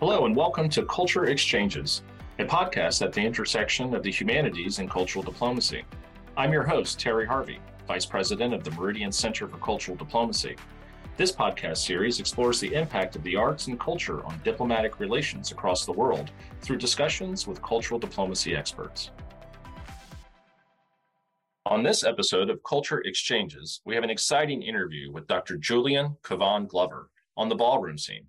Hello, and welcome to Culture Exchanges, a podcast at the intersection of the humanities and cultural diplomacy. I'm your host, Terry Harvey, Vice President of the Meridian Center for Cultural Diplomacy. This podcast series explores the impact of the arts and culture on diplomatic relations across the world through discussions with cultural diplomacy experts. On this episode of Culture Exchanges, we have an exciting interview with Dr. Julian Kevon Glover on the ballroom scene.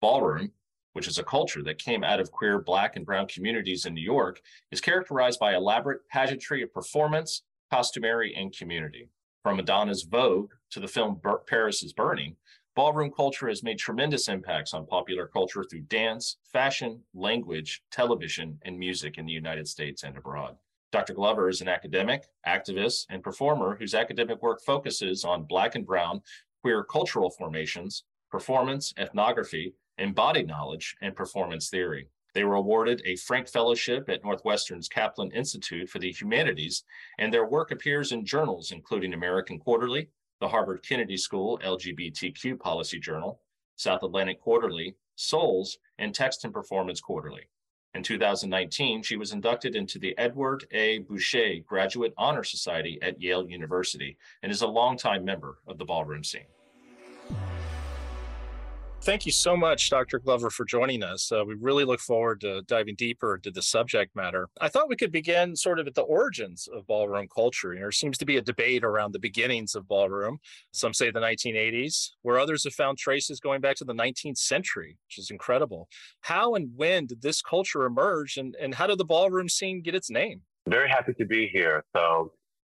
Ballroom, which is a culture that came out of queer Black and Brown communities in New York, is characterized by elaborate pageantry of performance, costumery, and community. From Madonna's Vogue to the film Paris is Burning, ballroom culture has made tremendous impacts on popular culture through dance, fashion, language, television, and music in the United States and abroad. Dr. Glover is an academic, activist, and performer whose academic work focuses on Black and Brown queer cultural formations, performance, ethnography, embodied knowledge, and performance theory. They were awarded a Frank Fellowship at Northwestern's Kaplan Institute for the Humanities, and their work appears in journals including American Quarterly, the Harvard Kennedy School LGBTQ Policy Journal, South Atlantic Quarterly, Souls, and Text and Performance Quarterly. In 2019, she was inducted into the Edward A. Bouchet Graduate Honor Society at Yale University and is a longtime member of the ballroom scene. Thank you so much, Dr. Glover, for joining us. Uh, we really look forward to diving deeper into the subject matter. I thought we could begin sort of at the origins of ballroom culture. there seems to be a debate around the beginnings of ballroom. Some say the 1980s, where others have found traces going back to the 19th century, which is incredible. How and when did this culture emerge, and, and how did the ballroom scene get its name? Very happy to be here. So,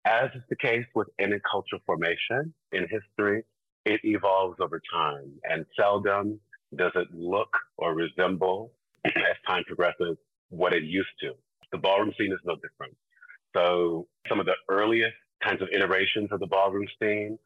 as is the case with any cultural formation in history, it evolves over time and seldom does it look or resemble as time progresses what it used to. The ballroom scene is no different. So some of the earliest kinds of iterations of the ballroom scene,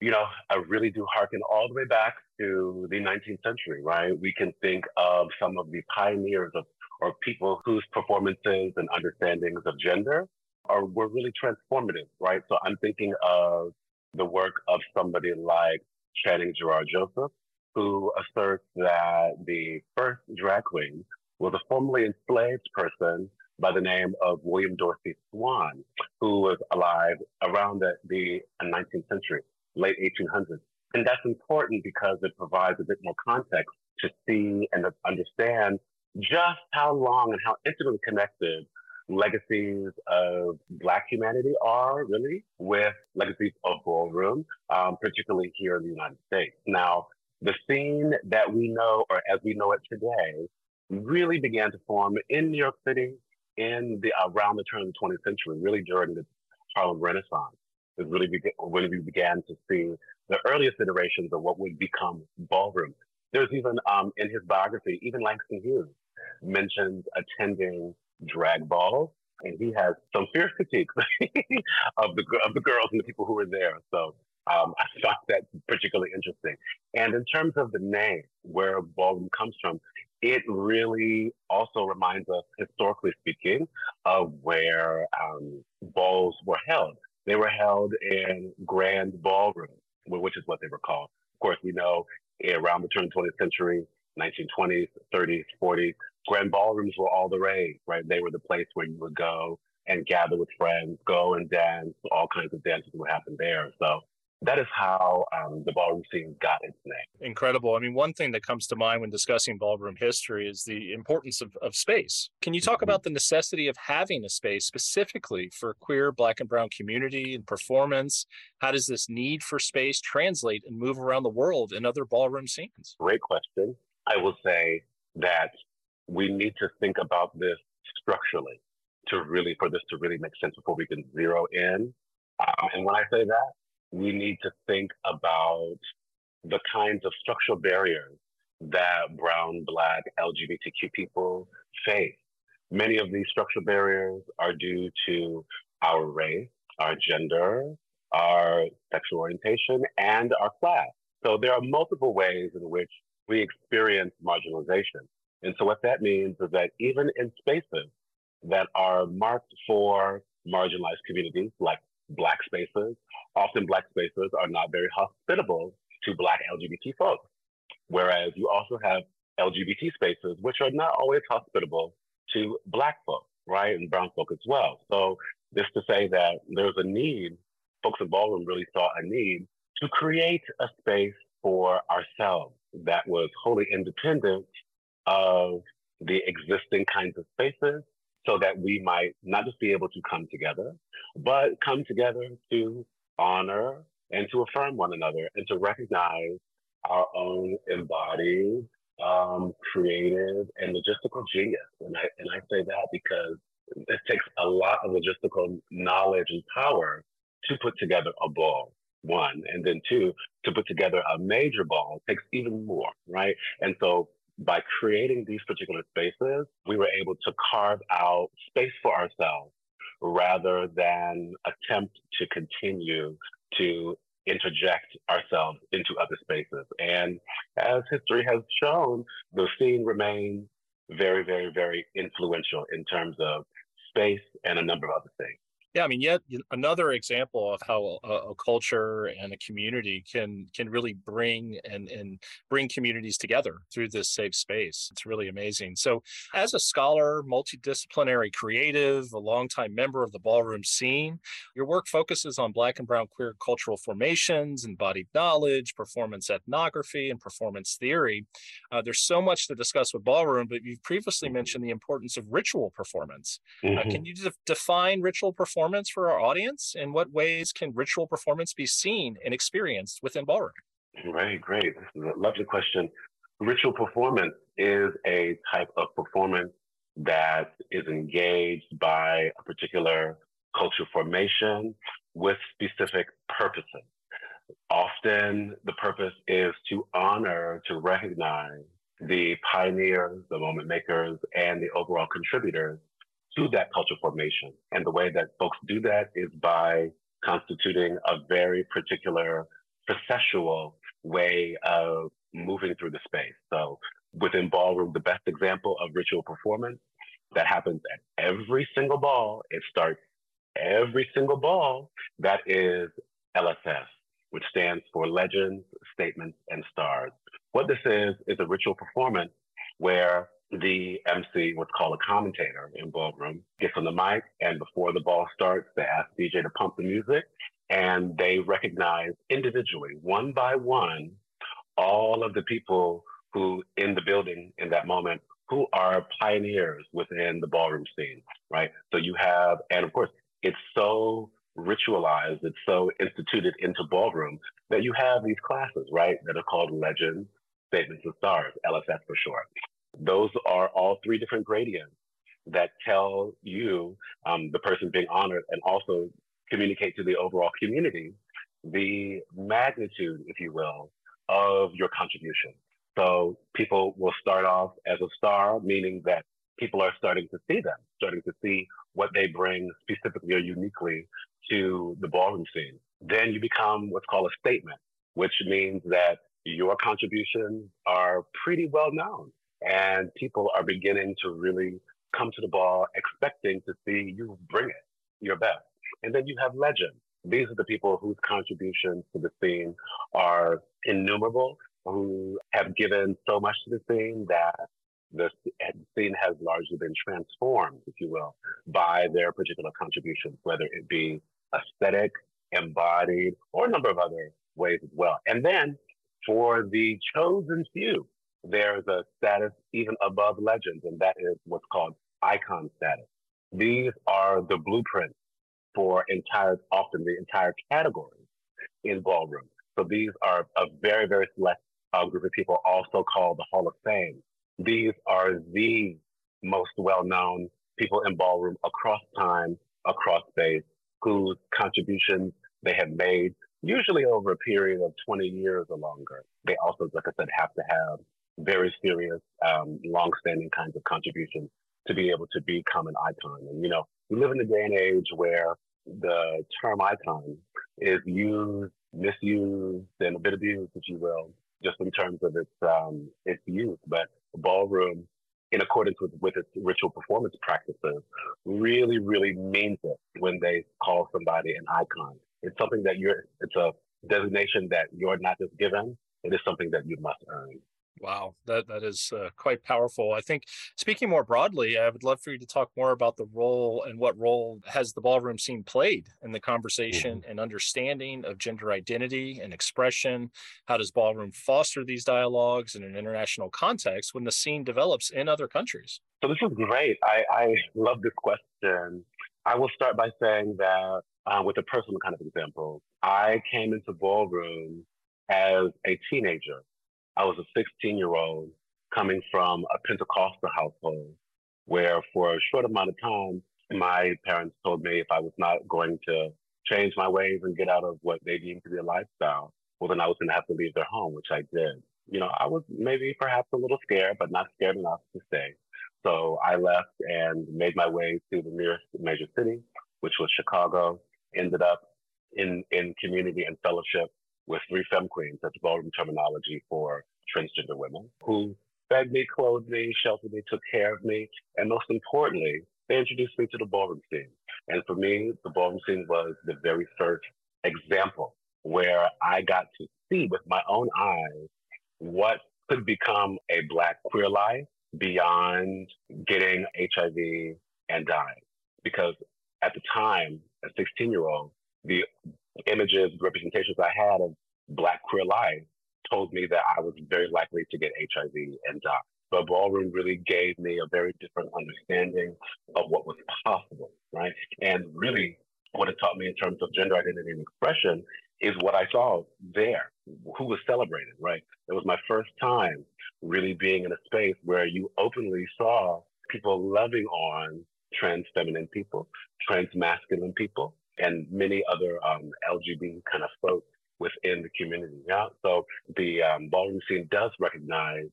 you know, I really do harken all the way back to the 19th century, right? We can think of some of the pioneers of or people whose performances and understandings of gender are were really transformative, right? So I'm thinking of the work of somebody like Channing Gerard Joseph, who asserts that the first drag queen was a formerly enslaved person by the name of William Dorsey Swann, who was alive around the, the 19th century, late 1800s. And that's important because it provides a bit more context to see and understand just how long and how intimately connected legacies of Black humanity are really with legacies of ballroom, um, particularly here in the United States. Now, the scene that we know, or as we know it today, really began to form in New York City in the around the turn of the 20th century, really during the Harlem Renaissance. It really when we began to see the earliest iterations of what would become ballroom. There's even um, in his biography, even Langston Hughes mentions attending drag balls, and he has some fierce critiques of the of the girls and the people who were there. So um, I thought that particularly interesting. And in terms of the name, where ballroom comes from, it really also reminds us, historically speaking, of where um, balls were held. They were held in grand ballrooms, which is what they were called. Of course, we know around the turn of the 20th century, 1920s, 30s, 40s, grand ballrooms were all the rage, right? They were the place where you would go and gather with friends, go and dance. All kinds of dances would happen there. So that is how um, the ballroom scene got its name. Incredible. I mean, one thing that comes to mind when discussing ballroom history is the importance of, of space. Can you talk mm-hmm. about the necessity of having a space specifically for queer, black, and brown community and performance? How does this need for space translate and move around the world in other ballroom scenes? Great question. I will say that we need to think about this structurally to really, for this to really make sense before we can zero in. Um, and when I say that, we need to think about the kinds of structural barriers that brown, black, LGBTQ people face. Many of these structural barriers are due to our race, our gender, our sexual orientation, and our class. So there are multiple ways in which we experience marginalization. And so what that means is that even in spaces that are marked for marginalized communities, like Black spaces, often Black spaces are not very hospitable to Black LGBT folks. Whereas you also have LGBT spaces, which are not always hospitable to Black folks, right, and Brown folk as well. So this to say that there's a need, folks in ballroom really saw a need to create a space for ourselves that was wholly independent of the existing kinds of spaces so that we might not just be able to come together, but come together to honor and to affirm one another and to recognize our own embodied, um, creative, and logistical genius. And I, and I say that because it takes a lot of logistical knowledge and power to put together a ball one and then two to put together a major ball takes even more right and so by creating these particular spaces we were able to carve out space for ourselves rather than attempt to continue to interject ourselves into other spaces. And as history has shown the scene remains very very very influential in terms of space and a number of other things yeah, I mean, yet another example of how a, a, culture and a community can can really bring and and bring communities together through this safe space. It's really amazing. So, as a scholar, multidisciplinary creative, a longtime member of the ballroom scene, your work focuses on Black and Brown queer cultural formations, embodied knowledge, performance ethnography, and performance theory. Uh, there's so much to discuss with ballroom, but you've previously mentioned the importance of ritual performance. Mm-hmm. Uh, can you de- define ritual performance? Performance for our audience? In what ways can ritual performance be seen and experienced within ballroom? Right, great. This is a lovely question. Ritual performance is a type of performance that is engaged by a particular cultural formation with specific purposes. Often the purpose is to honor, to recognize the pioneers, the moment makers, and the overall contributors to that cultural formation. And the way that folks do that is by constituting a very particular processual way of moving through the space. So within ballroom, the best example of ritual performance that happens at every single ball, it starts every single ball, that is LSS, which stands for Legends, Statements, and Stars. What this is, is a ritual performance where the MC, what's called a commentator in ballroom, gets on the mic, and before the ball starts, they ask DJ to pump the music, and they recognize individually, one by one, all of the people who in the building in that moment who are pioneers within the ballroom scene, right? So you have, and of course, it's so ritualized, it's so instituted into ballroom that you have these classes, right, that are called legends, statements, and stars, LSS for short. Those are all three different gradients that tell you, um, the person being honored, and also communicate to the overall community the magnitude, if you will, of your contribution. So people will start off as a star, meaning that people are starting to see them, starting to see what they bring specifically or uniquely to the ballroom scene. Then you become what's called a statement, which means that your contributions are pretty well known and people are beginning to really come to the ball expecting to see you bring it your best. And then you have legends. These are the people whose contributions to the scene are innumerable, who have given so much to the scene that the scene has largely been transformed, if you will, by their particular contributions, whether it be aesthetic, embodied, or a number of other ways as well. And then for the chosen few, there's a status even above legends, and that is what's called icon status. These are the blueprints for entire, often the entire category in ballroom. So these are a very, very select uh, group of people, also called the Hall of Fame. These are the most well-known people in ballroom across time, across space, whose contributions they have made, usually over a period of 20 years or longer. They also, like I said, have to have very serious, um, long-standing kinds of contributions to be able to become an icon. And you know, we live in a day and age where the term icon is used, misused, and a bit abused, if you will, just in terms of its um, its use. But ballroom, in accordance with, with its ritual performance practices, really, really means it when they call somebody an icon. It's something that you're. It's a designation that you're not just given. It is something that you must earn. Wow, that that is uh, quite powerful. I think speaking more broadly, I would love for you to talk more about the role and what role has the ballroom scene played in the conversation mm-hmm. and understanding of gender identity and expression. How does ballroom foster these dialogues in an international context when the scene develops in other countries? So this is great. I, I love this question. I will start by saying that uh, with a personal kind of example, I came into ballroom as a teenager I was a 16 year old coming from a Pentecostal household where, for a short amount of time, my parents told me if I was not going to change my ways and get out of what they deemed to be a lifestyle, well, then I was going to have to leave their home, which I did. You know, I was maybe perhaps a little scared, but not scared enough to stay. So I left and made my way to the nearest major city, which was Chicago. Ended up in in community and fellowship with three femme queens, that's ballroom terminology for transgender women, who fed me, clothed me, sheltered me, took care of me, and most importantly, they introduced me to the ballroom scene. And for me, the ballroom scene was the very first example where I got to see with my own eyes what could become a Black queer life beyond getting HIV and dying. Because at the time, a 16 year old, the images, representations I had of Black queer life told me that I was very likely to get HIV and die. But ballroom really gave me a very different understanding of what was possible, right? And really, what it taught me in terms of gender identity and expression is what I saw there, who was celebrated, right? It was my first time really being in a space where you openly saw people loving on trans feminine people, trans masculine people, and many other um, LGBT kind of folks within the community. Yeah. So the um, ballroom scene does recognize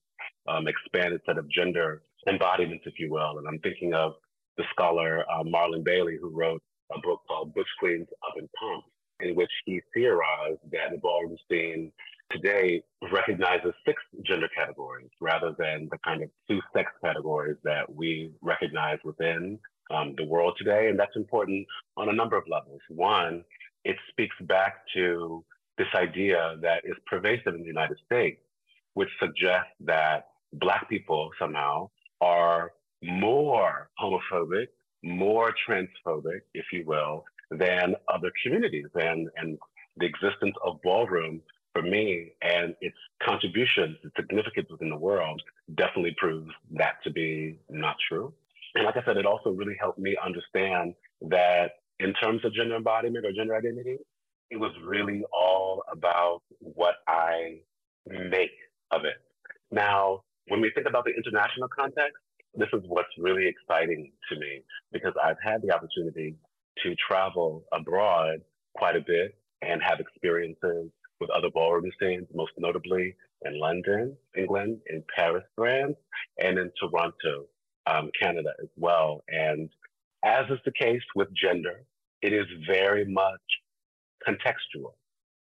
um, expanded set of gender embodiments, if you will. And I'm thinking of the scholar uh, Marlon Bailey, who wrote a book called Butch Queens Up in Pumps, in which he theorized that the ballroom scene today recognizes six gender categories rather than the kind of two sex categories that we recognize within um, the world today. And that's important on a number of levels. One, it speaks back to this idea that is pervasive in the United States, which suggests that Black people somehow are more homophobic, more transphobic, if you will, than other communities. And, and the existence of ballroom for me and its contribution to significance within the world definitely proves that to be not true. And like I said, it also really helped me understand that in terms of gender embodiment or gender identity, it was really all about what I make of it. Now, when we think about the international context, this is what's really exciting to me because I've had the opportunity to travel abroad quite a bit and have experiences with other ballroom scenes, most notably in London, England, in Paris, France, and in Toronto, um, Canada as well. And as is the case with gender, it is very much contextual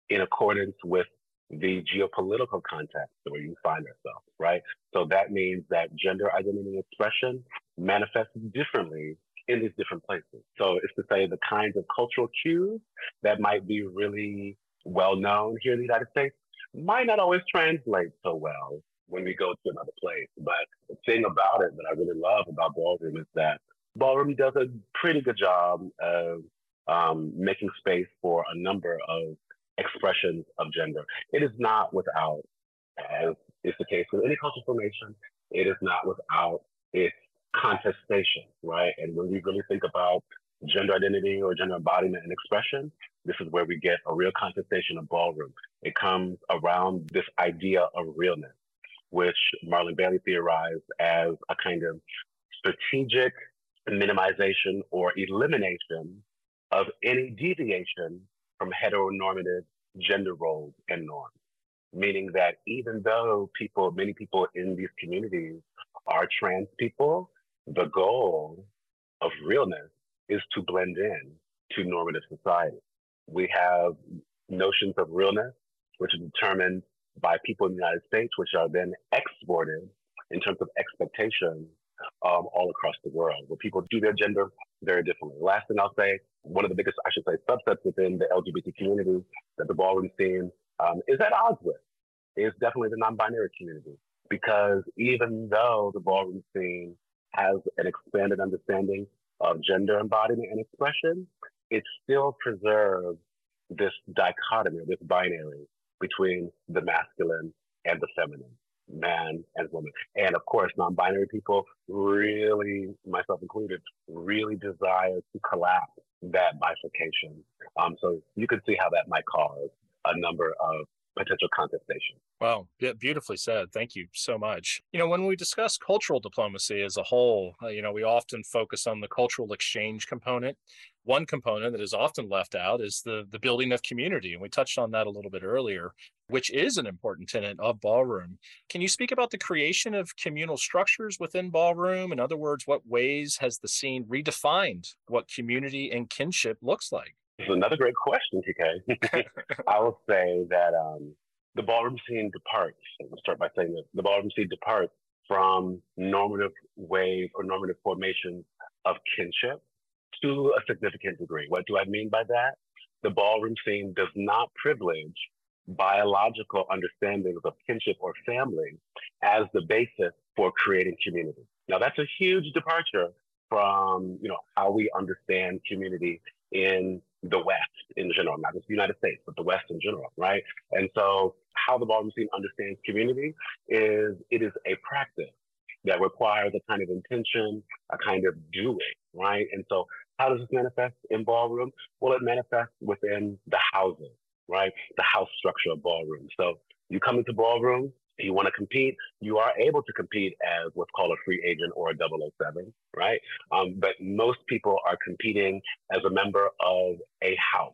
in accordance with the geopolitical context where you find yourself, right? So that means that gender identity expression manifests differently in these different places. So it's to say the kinds of cultural cues that might be really well known here in the United States might not always translate so well when we go to another place. But the thing about it that I really love about ballroom is that ballroom does a pretty good job of um, making space for a number of expressions of gender. It is not without, as is the case with any cultural formation, it is not without its contestation, right? And when we really think about gender identity or gender embodiment and expression, this is where we get a real contestation of ballroom. It comes around this idea of realness, which Marlon Bailey theorized as a kind of strategic minimization or elimination of any deviation from heteronormative gender roles and norms. Meaning that even though people, many people in these communities are trans people, the goal of realness is to blend in to normative society. We have notions of realness, which are determined by people in the United States, which are then exported in terms of expectations um, all across the world, where people do their gender very differently. Last thing I'll say, one of the biggest, I should say, subsets within the LGBT community that the ballroom scene um, is at odds with is definitely the non-binary community because even though the ballroom scene has an expanded understanding of gender embodiment and expression, it still preserves this dichotomy, this binary between the masculine and the feminine, man and woman. And of course, non binary people really, myself included, really desire to collapse that bifurcation. Um, so you can see how that might cause a number of potential contestation. Wow, beautifully said. Thank you so much. You know, when we discuss cultural diplomacy as a whole, uh, you know, we often focus on the cultural exchange component. One component that is often left out is the the building of community, and we touched on that a little bit earlier, which is an important tenet of ballroom. Can you speak about the creation of communal structures within ballroom? In other words, what ways has the scene redefined what community and kinship looks like? This is another great question, TK. I will say that um, the ballroom scene departs. I'll start by saying that the ballroom scene departs from normative ways or normative formations of kinship to a significant degree. What do I mean by that? The ballroom scene does not privilege biological understandings of kinship or family as the basis for creating community. Now that's a huge departure from you know how we understand community in the West in general, not just the United States, but the West in general, right? And so, how the ballroom scene understands community is it is a practice that requires a kind of intention, a kind of doing, right? And so, how does this manifest in ballroom? Well, it manifests within the houses, right? The house structure of ballroom. So, you come into ballroom, you want to compete, you are able to compete as what's called a free agent or a 007, right? Um, but most people are competing as a member of a house.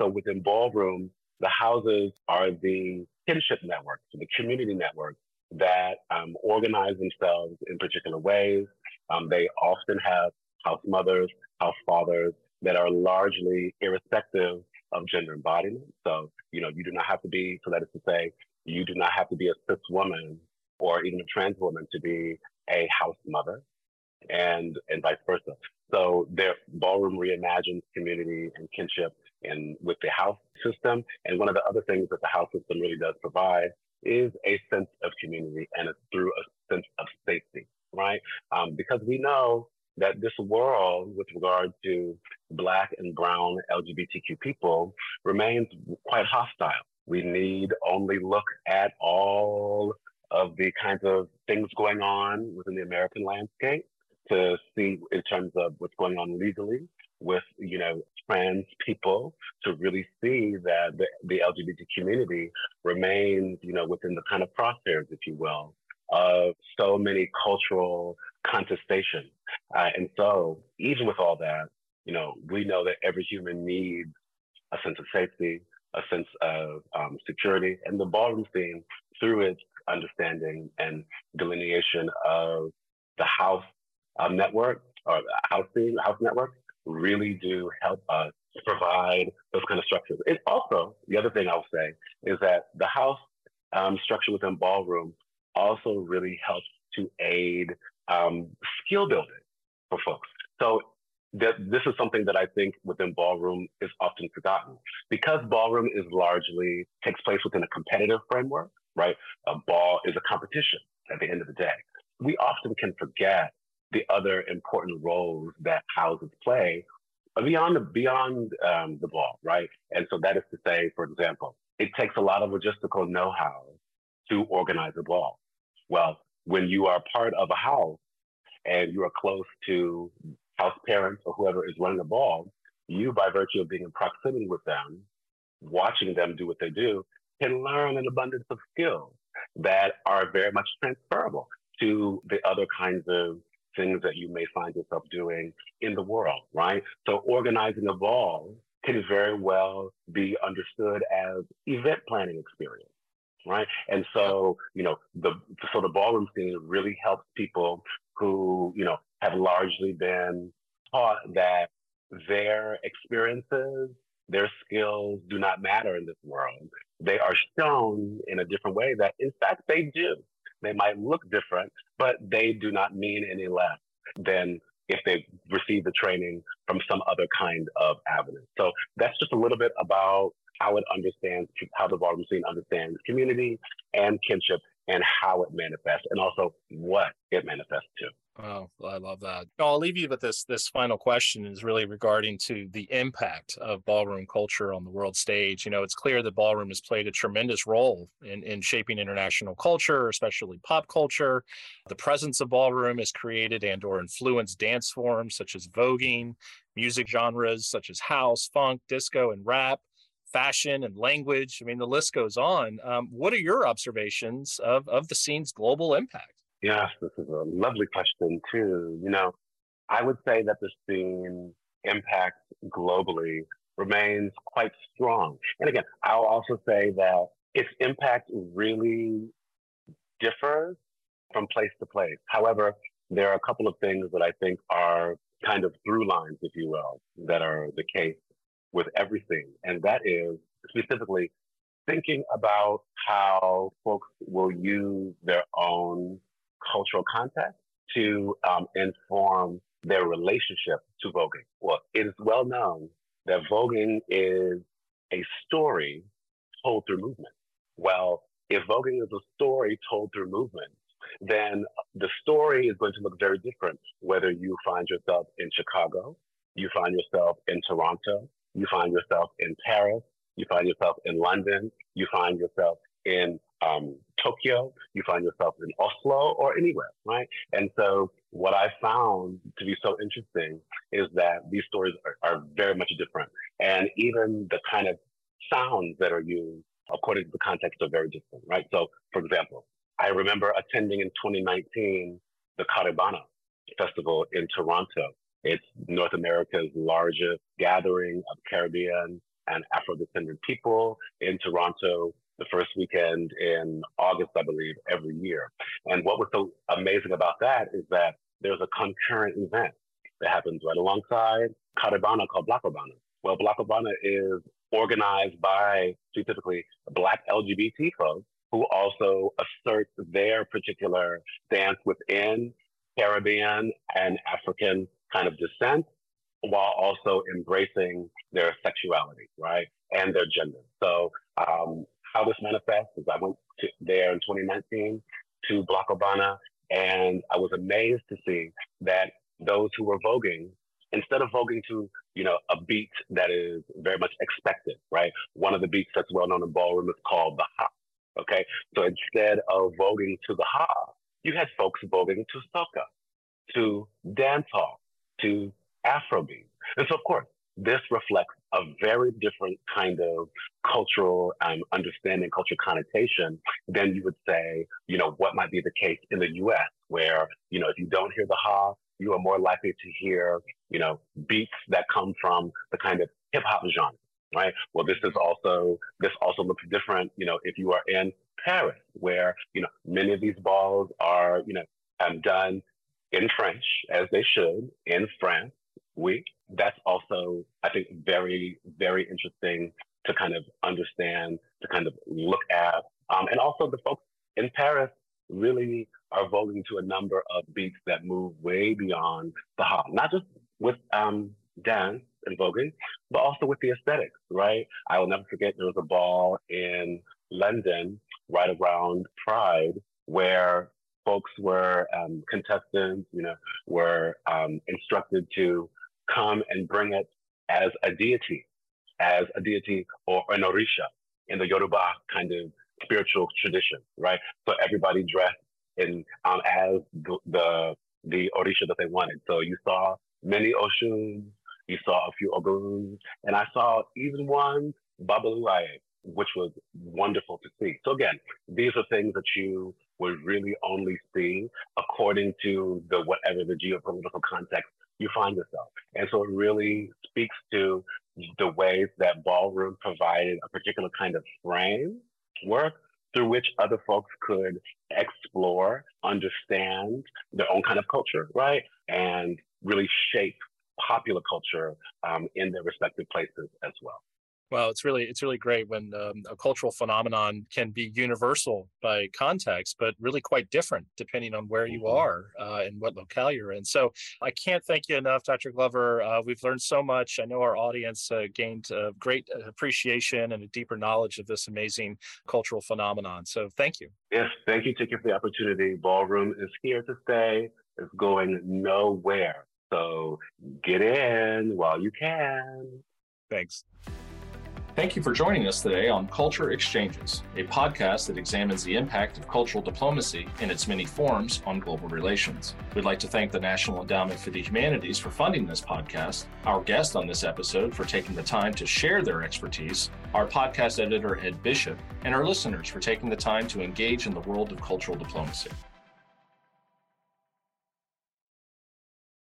So within ballroom, the houses are the kinship networks, the community networks that um, organize themselves in particular ways. Um, they often have house mothers, house fathers that are largely irrespective of gender embodiment. So, you know, you do not have to be, so that is to say, you do not have to be a cis woman or even a trans woman to be a house mother and and vice versa. So their ballroom reimagines community and kinship and with the house system. And one of the other things that the house system really does provide is a sense of community and it's through a sense of safety, right? Um, because we know that this world with regard to black and brown LGBTQ people remains quite hostile we need only look at all of the kinds of things going on within the American landscape to see in terms of what's going on legally with you know trans people to really see that the, the LGBT community remains you know within the kind of crosshairs, if you will, of so many cultural contestations. Uh, and so even with all that, you know, we know that every human needs a sense of safety, a sense of um, security. And the ballroom scene, through its understanding and delineation of the house uh, network or house scene, house network, really do help us provide those kind of structures. It also, the other thing I'll say is that the house um, structure within ballroom also really helps to aid um, skill building for folks. So that this is something that I think within ballroom is often forgotten because ballroom is largely takes place within a competitive framework, right? A ball is a competition at the end of the day. We often can forget the other important roles that houses play beyond the, beyond um, the ball, right? And so that is to say, for example, it takes a lot of logistical know-how to organize a ball. Well, when you are part of a house and you are close to house parents or whoever is running the ball, you, by virtue of being in proximity with them, watching them do what they do, can learn an abundance of skills that are very much transferable to the other kinds of things that you may find yourself doing in the world, right? So organizing a ball can very well be understood as event planning experience, right? And so, you know, the so the ballroom scene really helps people who, you know, have largely been taught that their experiences, their skills do not matter in this world. They are shown in a different way that, in fact, they do. They might look different, but they do not mean any less than if they receive the training from some other kind of avenue. So that's just a little bit about how it understands, how the ballroom scene understands community and kinship and how it manifests and also what it manifests to. Oh, I love that. I'll leave you with this. This final question is really regarding to the impact of ballroom culture on the world stage. You know, it's clear that ballroom has played a tremendous role in, in shaping international culture, especially pop culture. The presence of ballroom has created and or influenced dance forms such as voguing, music genres such as house, funk, disco, and rap fashion and language. I mean, the list goes on. Um, what are your observations of, of the scene's global impact? Yes, this is a lovely question too. You know, I would say that the scene impact globally remains quite strong. And again, I'll also say that its impact really differs from place to place. However, there are a couple of things that I think are kind of through lines, if you will, that are the case with everything. And that is specifically thinking about how folks will use their own cultural context to um, inform their relationship to voguing. Well, it is well known that voguing is a story told through movement. Well, if voguing is a story told through movement, then the story is going to look very different whether you find yourself in Chicago, you find yourself in Toronto, you find yourself in Paris, you find yourself in London, you find yourself in um, Tokyo, you find yourself in Oslo or anywhere, right? And so what I found to be so interesting is that these stories are, are very much different. And even the kind of sounds that are used according to the context are very different, right? So for example, I remember attending in 2019 the Caribana Festival in Toronto. It's North America's largest gathering of Caribbean and Afro descendant people in Toronto the first weekend in August, I believe, every year. And what was so amazing about that is that there's a concurrent event that happens right alongside Caribana called Blacobana. Well, Blacobana is organized by specifically Black LGBT folks who also assert their particular stance within Caribbean and African kind of descent while also embracing their sexuality, right? And their gender. So um, how this manifests is I went to there in 2019 to Blacobana, and I was amazed to see that those who were voguing, instead of voguing to, you know, a beat that is very much expected, right? One of the beats that's well known in ballroom is called the ha. Okay. So instead of voguing to the ha, you had folks voguing to soca, to dancehall, to Afrobeat. And so of course, this reflects a very different kind of cultural um, understanding, cultural connotation than you would say, you know, what might be the case in the US, where, you know, if you don't hear the ha, you are more likely to hear, you know, beats that come from the kind of hip hop genre, right? Well, this is also, this also looks different, you know, if you are in Paris, where, you know, many of these balls are, you know, um, done in French, as they should, in France, we, that's also, I think, very, very interesting to kind of understand, to kind of look at. Um, and also the folks in Paris really are voguing to a number of beats that move way beyond the ha, not just with um, dance and voguing, but also with the aesthetics, right? I will never forget there was a ball in London right around Pride where folks were um, contestants, you know, were um, instructed to come and bring it as a deity, as a deity or an orisha in the Yoruba kind of spiritual tradition, right? So everybody dressed in um, as the, the, the orisha that they wanted. So you saw many Oshuns, you saw a few Oguns, and I saw even one Babaluaye, which was wonderful to see. So again, these are things that you would really only see according to the whatever the geopolitical context you find yourself. And so it really speaks to the ways that ballroom provided a particular kind of framework through which other folks could explore, understand their own kind of culture, right? And really shape popular culture um, in their respective places as well. Well, it's really it's really great when um, a cultural phenomenon can be universal by context, but really quite different depending on where you mm-hmm. are uh, and what locale you're in. So I can't thank you enough, Dr. Glover. Uh, we've learned so much. I know our audience uh, gained a great appreciation and a deeper knowledge of this amazing cultural phenomenon. So thank you. Yes, thank you, Tiki, for the opportunity. Ballroom is here to stay. It's going nowhere. So get in while you can. Thanks. Thank you for joining us today on Culture Exchanges, a podcast that examines the impact of cultural diplomacy in its many forms on global relations. We'd like to thank the National Endowment for the Humanities for funding this podcast, our guest on this episode for taking the time to share their expertise, our podcast editor, Ed Bishop, and our listeners for taking the time to engage in the world of cultural diplomacy.